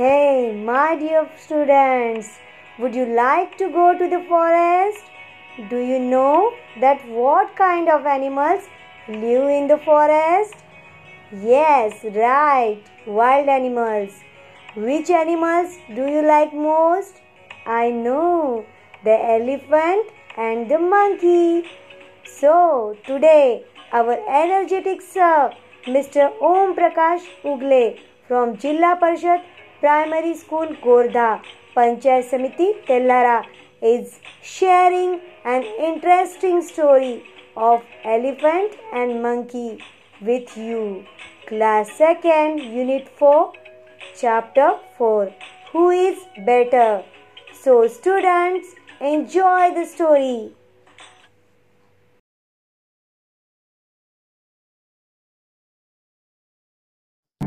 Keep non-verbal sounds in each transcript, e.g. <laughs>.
Hey, my dear students, would you like to go to the forest? Do you know that what kind of animals live in the forest? Yes, right, wild animals. Which animals do you like most? I know, the elephant and the monkey. So, today our energetic sir, Mr. Om Prakash Ugle from Jilla Parishad Primary School Gordha, Panchayat Samiti Telhara is sharing an interesting story of elephant and monkey with you. Class 2nd, Unit 4, Chapter 4 Who is better? So, students, enjoy the story.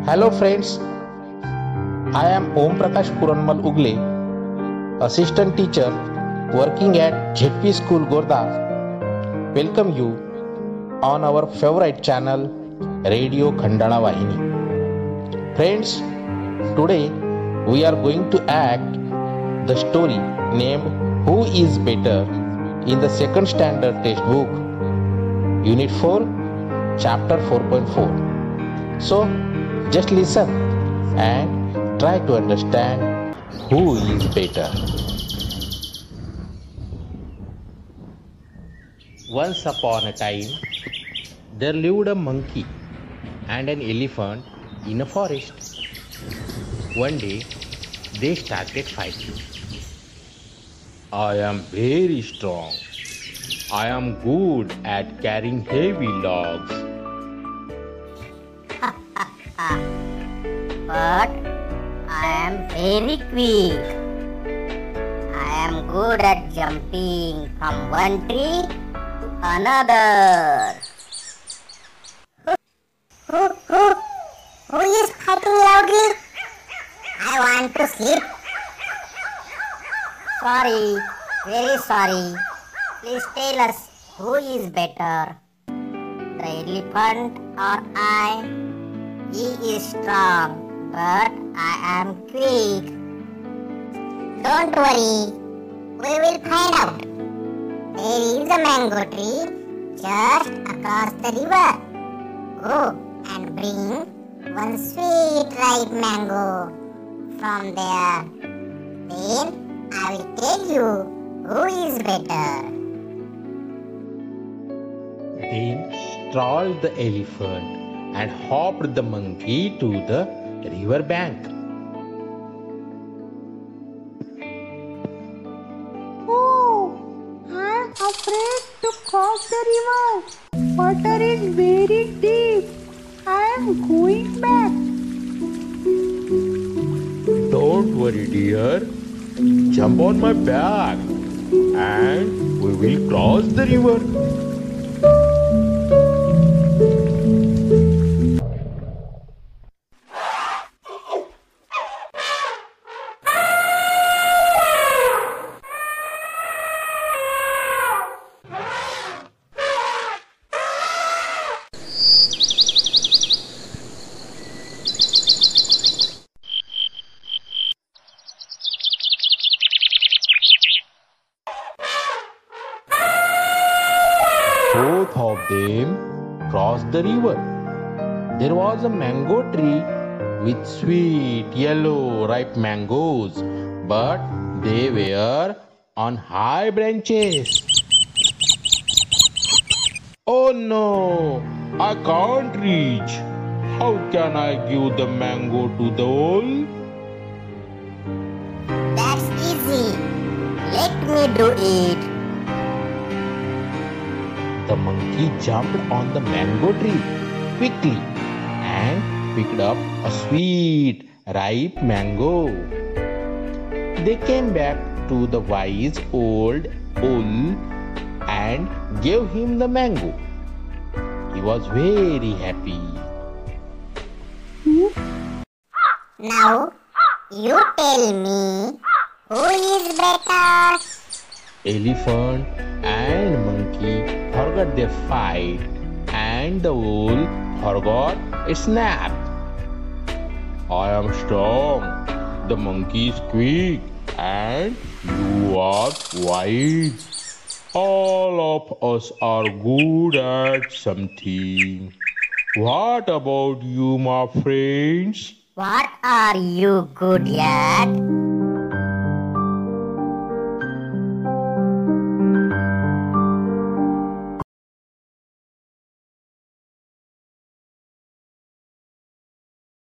Hello friends, I am Om Prakash Puranmal Ugle, assistant teacher working at ZP School Gorda. Welcome you on our favorite channel Radio Khandala Vahini. Friends, today we are going to act the story named Who is Better in the second standard textbook, Unit 4, Chapter 4.4. So, just listen and try to understand who is better. Once upon a time, there lived a monkey and an elephant in a forest. One day, they started fighting. I am very strong. I am good at carrying heavy logs. <laughs> but I am very quick. I am good at jumping from one tree to another. Who, who, who is fighting loudly? I want to sleep. Sorry, very sorry. Please tell us who is better, the elephant or I? He is strong, but I am quick. Don't worry, we will find out. There is a mango tree just across the river. Go and bring one sweet ripe mango from there. Then I will tell you who is better. Then strolled the elephant and hopped the monkey to the river bank. Oh, I'm afraid to cross the river. Water is very deep. I am going back. Don't worry, dear. Jump on my back and we will cross the river. Both of them crossed the river. There was a mango tree with sweet yellow ripe mangoes, but they were on high branches. Oh no, I can't reach. How can I give the mango to the owl? That's easy. Let me do it. The monkey jumped on the mango tree quickly and picked up a sweet, ripe mango. They came back to the wise old owl and gave him the mango. He was very happy. Now, you tell me who is better? Elephant their fight, and the owl forgot nap. I am strong. the monkey is quick and you are wise. All of us are good at something. What about you, my friends? What are you good at?